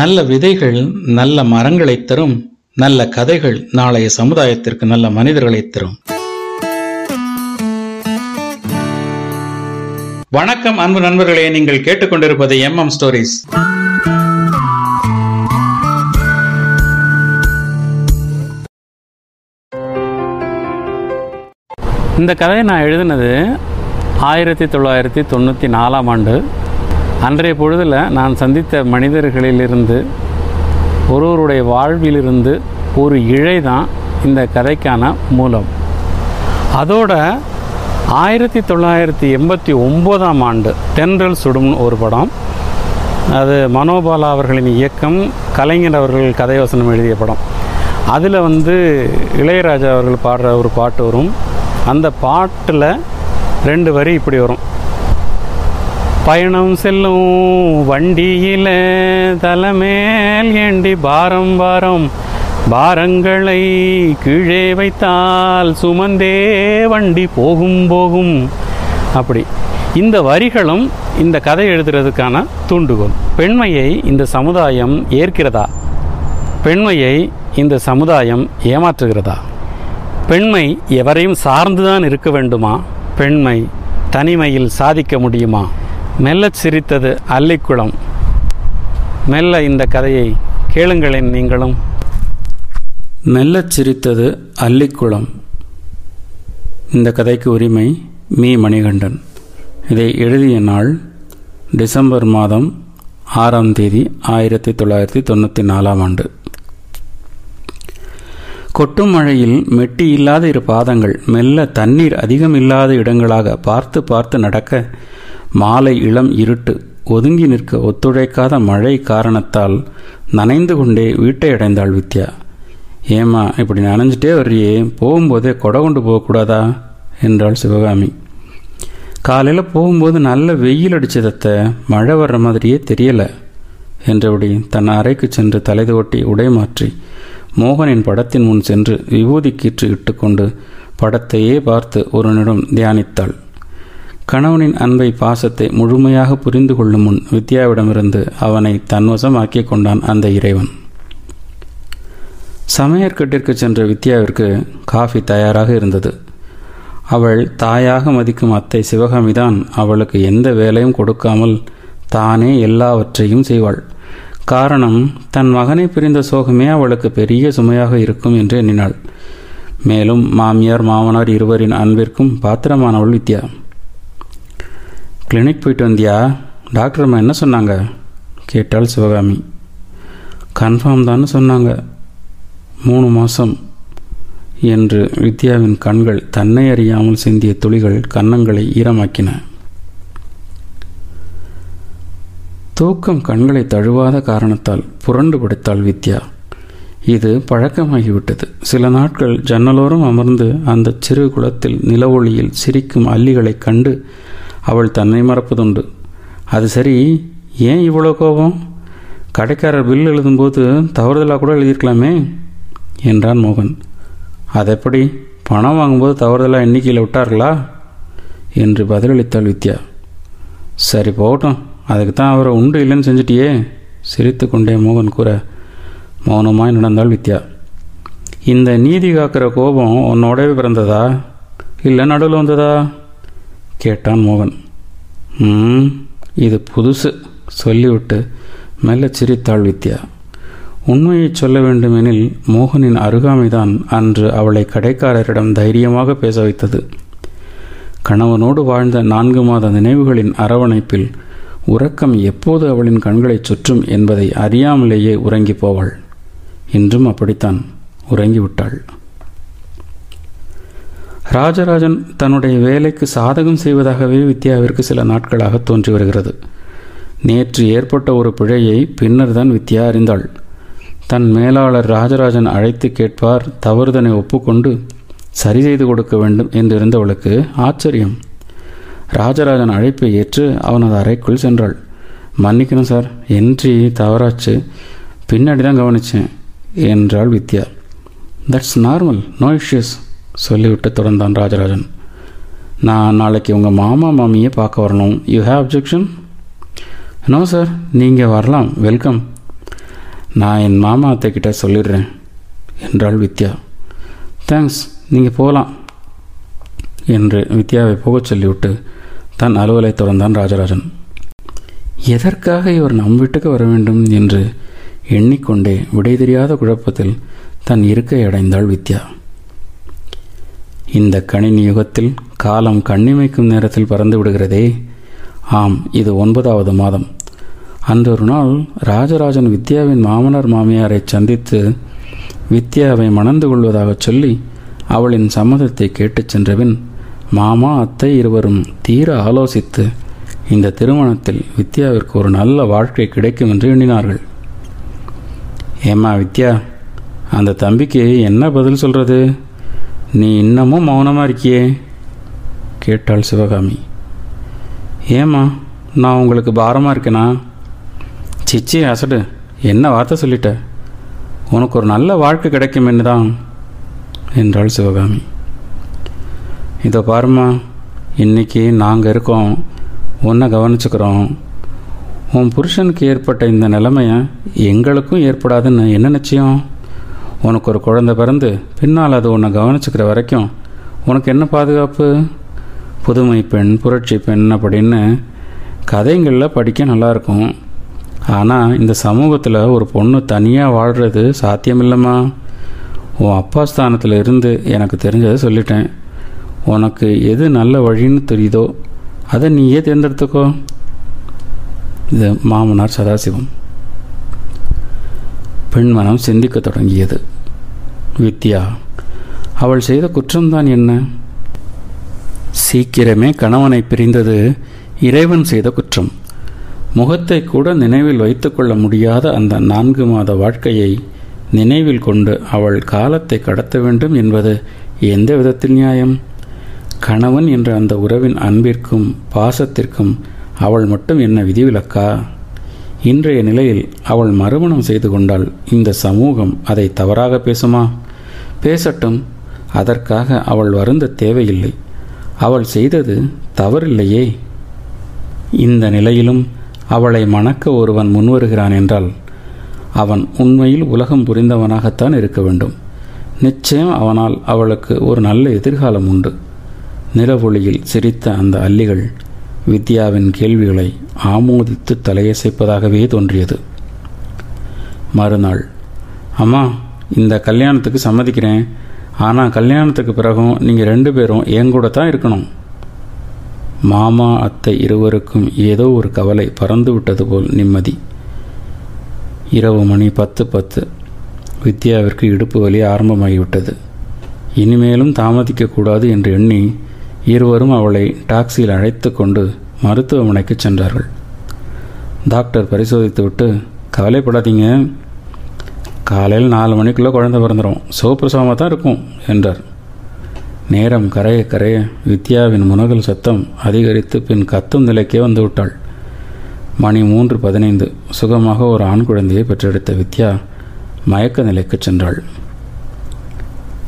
நல்ல விதைகள் நல்ல மரங்களை தரும் நல்ல கதைகள் நாளைய சமுதாயத்திற்கு நல்ல மனிதர்களை தரும். வணக்கம் அன்பு நண்பர்களே. நீங்கள் கேட்டுக்கொண்டிருப்பது எம் எம் ஸ்டோரிஸ். இந்த கதையை நான் எழுதினது ஆயிரத்தி தொள்ளாயிரத்தி தொண்ணூற்றி நாலாம் ஆண்டு. அன்றைய பொழுதில் நான் சந்தித்த மனிதர்களிலிருந்து ஒருவருடைய வாழ்விலிருந்து ஒரு இழை தான் இந்த கதைக்கான மூலம். அதோட ஆயிரத்தி தொள்ளாயிரத்தி எண்பத்தி ஒம்போதாம் ஆண்டு தென்றல் சுடும்னு ஒரு படம். அது மனோபாலா அவர்களின் இயக்கம் கலைஞர் அவர்கள் கதைவசனம் எழுதிய படம். அதில் வந்து இளையராஜா அவர்கள் பாடுற ஒரு பாட்டு வரும். அந்த பாட்டில் ரெண்டு வரி இப்படி வரும். பயணம் செல்லும் வண்டியில தலைமேல் ஏண்டி பாரம் பாரம் பாரங்களை கீழே வைத்தால் சுமந்தே வண்டி போகும் போகும். அப்படி. இந்த வரிகளும் இந்த கதை எழுதுறதுக்கான தூண்டுகோல். பெண்மையை இந்த சமுதாயம் ஏற்கிறதா? பெண்மையை இந்த சமுதாயம் ஏமாற்றுகிறதா? பெண்மை எவரையும் சார்ந்துதான் இருக்க வேண்டுமா? பெண்மை தனிமையில் சாதிக்க முடியுமா? மெல்லச் சிரித்தது அல்லிக்குளம். மெல்ல இந்த கதையை கேளுங்களேன் நீங்களும். மெல்லச் சிரித்தது அல்லிக்குளம். இந்த கதைக்கு உரிமை மீ. மணிகண்டன். இதை எழுதிய நாள் டிசம்பர் மாதம் ஆறாம் தேதி ஆயிரத்தி தொள்ளாயிரத்தி தொண்ணூற்றி நாலாம் ஆண்டு. கொட்டும் மழையில் மெட்டி இல்லாத இரு பாதங்கள் மெல்ல தண்ணீர் அதிகம் இல்லாத இடங்களாக பார்த்து பார்த்து நடக்க மாலை இளம் இருட்டு ஒதுங்கி நிற்க ஒத்துழைக்காத மழை காரணத்தால் நனைந்து கொண்டே வீட்டை அடைந்தாள் வித்யா. ஏமா இப்படி நனைஞ்சிட்டே வர்றியே போகும்போதே கொடை கொண்டு போகக்கூடாதா? என்றாள் சிவகாமி. காலையில் போகும்போது நல்ல வெயில் அடித்ததத்த மழை வர்ற மாதிரியே தெரியலை என்றபடி தன் அறைக்கு சென்று தலைதுவட்டி உடை மாற்றி மோகனின் படத்தின் முன் சென்று விபூதி கீற்று இட்டுக்கொண்டு படத்தையே பார்த்து ஒரு நிமிடம் தியானித்தாள். கணவனின் அன்பை பாசத்தை முழுமையாக புரிந்து கொள்ளும் முன் வித்யாவிடமிருந்து அவனை தன்வசமாக்கி கொண்டான் அந்த இறைவன். சமையற்கட்டிற்கு சென்ற வித்யாவிற்கு காஃபி தயாராக இருந்தது. அவள் தாயாக மதிக்கும் அத்தை சிவகாமிதான் அவளுக்கு எந்த வேலையும் கொடுக்காமல் தானே எல்லாவற்றையும் செய்வாள். காரணம் தன் மகனை பிரிந்த சோகமே அவளுக்கு பெரிய சுமையாக இருக்கும் என்று எண்ணினாள். மேலும் மாமியார் மாமனார் இருவரின் அன்பிற்கும் பாத்திரமானவள் வித்யா. கிளினிக் போயிட்டு வந்தியா? டாக்டர் அம்மா என்ன சொன்னாங்க? கேட்டாள் சிவகாமி. கன்ஃபார்ம் தான்னு சொன்னாங்க. மூணு மாதம் என்று வித்யாவின் கண்கள் தன்னை அறியாமல் சிந்திய துளிகள் கன்னங்களை ஈரமாக்கின. தூக்கம் கண்களை தழுவாத காரணத்தால் புரண்டு படுத்தாள் வித்யா. இது பழக்கமாகிவிட்டது. சில நாட்கள் ஜன்னலோரம் அமர்ந்து அந்த சிறு குளத்தில் நிலவொளியில் சிரிக்கும் அல்லிகளைக் கண்டு அவள் தன்னை மறப்பதுண்டு. அது சரி ஏன் இவ்வளோ கோபம்? கடைக்காரர் பில் எழுதும்போது தவறுதலாக கூட எழுதியிருக்கலாமே? என்றான் மோகன். அதெப்படி? பணம் வாங்கும்போது தவறுதலாக எண்ணிக்கையில் விட்டார்களா? என்று பதிலளித்தாள் வித்யா. சரி போகட்டும். அதுக்கு தான் அவரை உண்டு இல்லைன்னு செஞ்சிட்டியே சிரித்து கொண்டே மோகன் கூற மௌனமாய் நடந்தாள் வித்யா. இந்த நீதி காக்கிற கோபம் உன்னோடவே பிறந்ததா? இல்லை நடுவில் வந்ததா? கேட்டான் மோகன். ம் இது புதுசு சொல்லிவிட்டு மெல்ல சிரித்தாள் வித்யா. உண்மையை சொல்ல வேண்டுமெனில் மோகனின் அருகாமைதான் அன்று அவளை கடைக்காரரிடம் தைரியமாக பேச வைத்தது. கணவனோடு வாழ்ந்த நான்கு மாத நினைவுகளின் அரவணைப்பில் உறக்கம் எப்போது அவளின் கண்களைச் சுற்றும் என்பதை அறியாமலேயே உறங்கி போவாள். இன்றும் அப்படித்தான் உறங்கிவிட்டாள். ராஜராஜன் தன்னுடைய வேலைக்கு சாதகம் செய்வதாகவே வித்யாவிற்கு சில நாட்களாக தோன்றி வருகிறது. நேற்று ஏற்பட்ட ஒரு பிழையை பின்னர் தான் வித்யா அறிந்தாள். தன் மேலாளர் ராஜராஜன் அழைத்து கேட்பார் தவறுதனை ஒப்புக்கொண்டு சரி செய்து கொடுக்க வேண்டும் என்றிருந்தவளுக்கு ஆச்சரியம். ராஜராஜன் அழைப்பை ஏற்று அவனது அறைக்குள் சென்றாள். மன்னிக்கணும் சார் என்ட்ரி தவறாச்சு. பின்னாடி தான் கவனித்தேன் என்றாள் Vidya. That's normal no issues சொல்லிவிட்டு தொடர்ந்தான் ராஜராஜன். நான் நாளைக்கு உங்கள் மாமா மாமியை பார்க்க வரணும். You have objection no sir நீங்கள் வரலாம். வெல்கம் நான் என் மாமா அத்தைக்கிட்ட சொல்லிடுறேன் என்றாள் வித்யா. தேங்க்ஸ் நீங்கள் போகலாம் என்று வித்யாவை போகச் சொல்லிவிட்டு தன் அலுவலை தொடர்ந்தான் ராஜராஜன். எதற்காக இவர் நம் வீட்டுக்கு வர வேண்டும்? என்று எண்ணிக்கொண்டே விடை தெரியாத குழப்பத்தில் தன் இருக்கை அடைந்தாள் வித்யா. இந்த கணினி யுகத்தில் காலம் கண்ணிமைக்கும் நேரத்தில் பறந்து விடுகிறதே. ஆம் இது ஒன்பதாவது மாதம். அன்றொரு நாள் ராஜராஜன் வித்யாவின் மாமனார் மாமியாரை சந்தித்து வித்யாவை மணந்து கொள்வதாகச் சொல்லி அவளின் சம்மதத்தை கேட்டுச் சென்றபின் மாமா அத்தை இருவரும் தீர ஆலோசித்து இந்த திருமணத்தில் வித்யாவிற்கு ஒரு நல்ல வாழ்க்கை கிடைக்கும் என்று எண்ணினார்கள். ஏம்மா வித்யா அந்த தம்பிக்கு என்ன பதில் சொல்கிறது நீ இன்னமும் மௌனமாக இருக்கியே? கேட்டாள் சிவகாமி. ஏம்மா நான் உங்களுக்கு பாரமாக இருக்கேனா? சிச்சி அசடு என்ன வார்த்தை சொல்லிட்ட? உனக்கு ஒரு நல்ல வாழ்க்கை கிடைக்கும் தான் என்றாள் சிவகாமி. இதோ பாருமா இன்னைக்கு நாங்கள் இருக்கோம். உன்னை கவனிச்சுக்கிறோம். உன் புருஷனுக்கு ஏற்பட்ட இந்த நிலைமையை எங்களுக்கும் ஏற்படாதுன்னு என்ன நிச்சயம்? உனக்கு ஒரு குழந்தை பிறந்து பின்னால் அது உன்னை கவனிச்சுக்கிற வரைக்கும் உனக்கு என்ன பாதுகாப்பு? புதுமை பெண் புரட்சி பெண் அப்படின்னு கதைங்களில் படிக்க நல்லாயிருக்கும். ஆனால் இந்த சமூகத்தில் ஒரு பொண்ணு தனியாக வாழ்கிறது சாத்தியமில்லம்மா. உன் அப்பா ஸ்தானத்தில் இருந்து எனக்கு தெரிஞ்சதை சொல்லிட்டேன். உனக்கு எது நல்ல வழின்னு தெரியுதோ அதை நீயே தேர்ந்தெடுத்துக்கோ. இது மாமனார் சதாசிவம். பெண்மனம் சிந்திக்க தொடங்கியது. வித்யா அவள் செய்த குற்றம்தான் என்ன? சீக்கிரமே கணவனை பிரிந்தது இறைவன் செய்த குற்றம். முகத்தை கூட நினைவில் வைத்துக்கொள்ள முடியாத அந்த நான்கு மாத வாழ்க்கையை நினைவில் கொண்டு அவள் காலத்தை கடத்த வேண்டும் என்பது எந்த விதத்தில் நியாயம்? கணவன் என்ற அந்த உறவின் அன்பிற்கும் பாசத்திற்கும் அவள் மட்டும் என்ன விதிவிலக்கா? இன்றைய நிலையில் அவள் மறுமணம் செய்து கொண்டால் இந்த சமூகம் அதை தவறாக பேசுமா? பேசட்டும். அதற்காக அவள் வருந்த தேவையில்லை. அவள் செய்தது தவறில்லையே. இந்த நிலையிலும் அவளை மணக்க ஒருவன் முன்வருகிறான் என்றால் அவன் உண்மையில் உலகம் புரிந்தவனாகத்தான் இருக்க வேண்டும். நிச்சயம் அவனால் அவளுக்கு ஒரு நல்ல எதிர்காலம் உண்டு. நிலவொளியில் சிரித்த அந்த அல்லிகள் வித்யாவின் கேள்விகளை ஆமோதித்து தலையசைப்பதாகவே தோன்றியது. மறுநாள் அம்மா இந்த கல்யாணத்துக்கு சம்மதிக்கிறேன். ஆனால் கல்யாணத்துக்கு பிறகும் நீங்கள் ரெண்டு பேரும் என் கூட தான் இருக்கணும். மாமா அத்தை இருவருக்கும் ஏதோ ஒரு கவலை பறந்து விட்டது போல் நிம்மதி. இரவு மணி பத்து பத்து. வித்யாவிற்கு இடுப்பு வலி ஆரம்பமாகிவிட்டது. இனிமேலும் தாமதிக்கக்கூடாது என்று எண்ணி இருவரும் அவளை டாக்ஸியில் அழைத்து கொண்டு மருத்துவமனைக்கு சென்றார்கள். டாக்டர் பரிசோதித்துவிட்டு கவலைப்படாதீங்க. காலையில் நாலு மணிக்குள்ளே குழந்தை பிறந்துடும் சிவப்பிரசவமாக தான் இருக்கும் என்றார். நேரம் கரைய கரைய வித்யாவின் முனகல் சத்தம் அதிகரித்து பின் கத்தும் நிலைக்கே வந்து விட்டாள் மணி மூன்று பதினைந்து. சுகமாக ஒரு ஆண் குழந்தையை பெற்றெடுத்த வித்யா மயக்க நிலைக்கு சென்றாள்.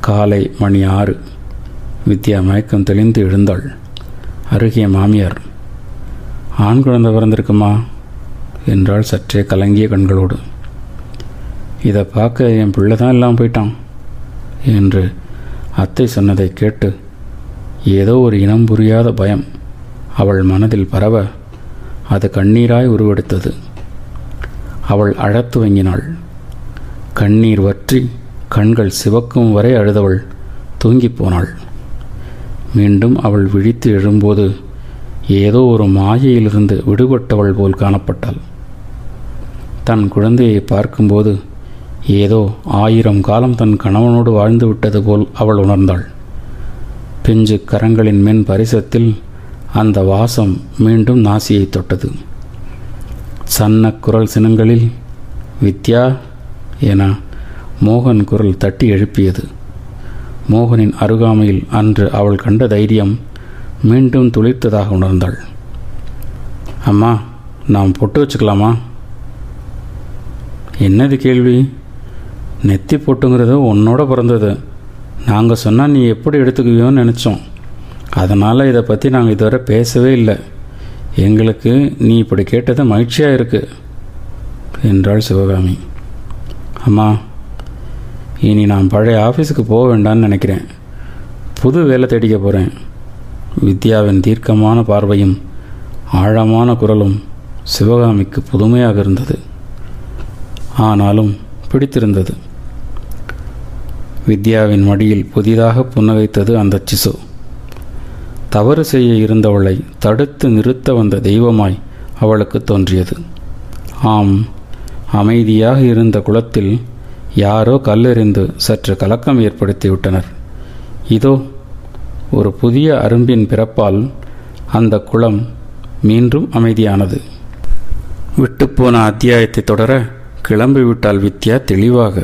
காலை மணி ஆறு. வித்யா மயக்கம் தெளிந்து எழுந்தாள். அருகிய மாமியார் ஆண் குழந்தை பிறந்திருக்குமா? என்றால் சற்றே கலங்கிய கண்களோடு. இதை பார்க்க என் பிள்ளை தான் இல்லாமல் போயிட்டான் என்று அத்தை சொன்னதை கேட்டு ஏதோ ஒரு இனம் புரியாத பயம் அவள் மனதில் பரவ அது கண்ணீராய் உருவெடுத்தது. அவள் அழத் துவங்கினாள். கண்ணீர் வற்றி கண்கள் சிவக்கும் வரை அழுதவள் தூங்கிப் போனாள். மீண்டும் அவள் விழித்து எழும்போது ஏதோ ஒரு மாயையிலிருந்து விடுபட்டவள் போல் காணப்பட்டாள். தன் குழந்தையை பார்க்கும்போது ஏதோ ஆயிரம் காலம் தன் கணவனோடு வாழ்ந்து விட்டது போல் அவள் உணர்ந்தாள். பிஞ்சு கரங்களின் மென் பரிசத்தில் அந்த வாசம் மீண்டும் நாசியை தொட்டது. சன்ன குரல் சினங்களில் வித்யா என மோகன் குரல் தட்டி எழுப்பியது. மோகனின் அருகாமையில் அன்று அவள் கண்ட தைரியம் மீண்டும் துளிர்த்ததாக உணர்ந்தாள். அம்மா நாம் பொட்டு வச்சுக்கலாமா? என்னது கேள்வி? நெத்தி பொட்டுங்கிறது உன்னோட பிறந்தது. நாங்கள் சொன்னால் நீ எப்படி எடுத்துக்குவியோன்னு நினச்சோம். அதனால் இதை பற்றி நாங்கள் இதுவரை பேசவே இல்லை. எங்களுக்கு நீ இப்படி கேட்டது மகிழ்ச்சியாக இருக்கு என்றாள் சிவகாமி. அம்மா இனி நான் பழைய ஆஃபீஸுக்கு போக வேண்டாம்னு நினைக்கிறேன். புது வேலை தேடிக்க போகிறேன் வித்யாவின் தீர்க்கமான பார்வையும் ஆழமான குரலும் சிவகாமிக்கு புதுமையாக இருந்தது. ஆனாலும் பிடித்திருந்தது. வித்யாவின் மடியில் புதிதாக புன்னகைத்தது அந்த சிசு. தவறு செய்ய இருந்தவளை தடுத்து நிறுத்த வந்த தெய்வமாய் அவளுக்கு தோன்றியது. ஆம் அமைதியாக இருந்த குளத்தில் யாரோ கல்லெறிந்து சற்று கலக்கம் ஏற்படுத்திவிட்டனர். இதோ ஒரு புதிய அரும்பின் பிறப்பால் அந்த குளம் மீண்டும் அமைதியானது. விட்டுப்போன அத்தியாயத்தை தொடர கிளம்பிவிட்டால் வித்யா தெளிவாக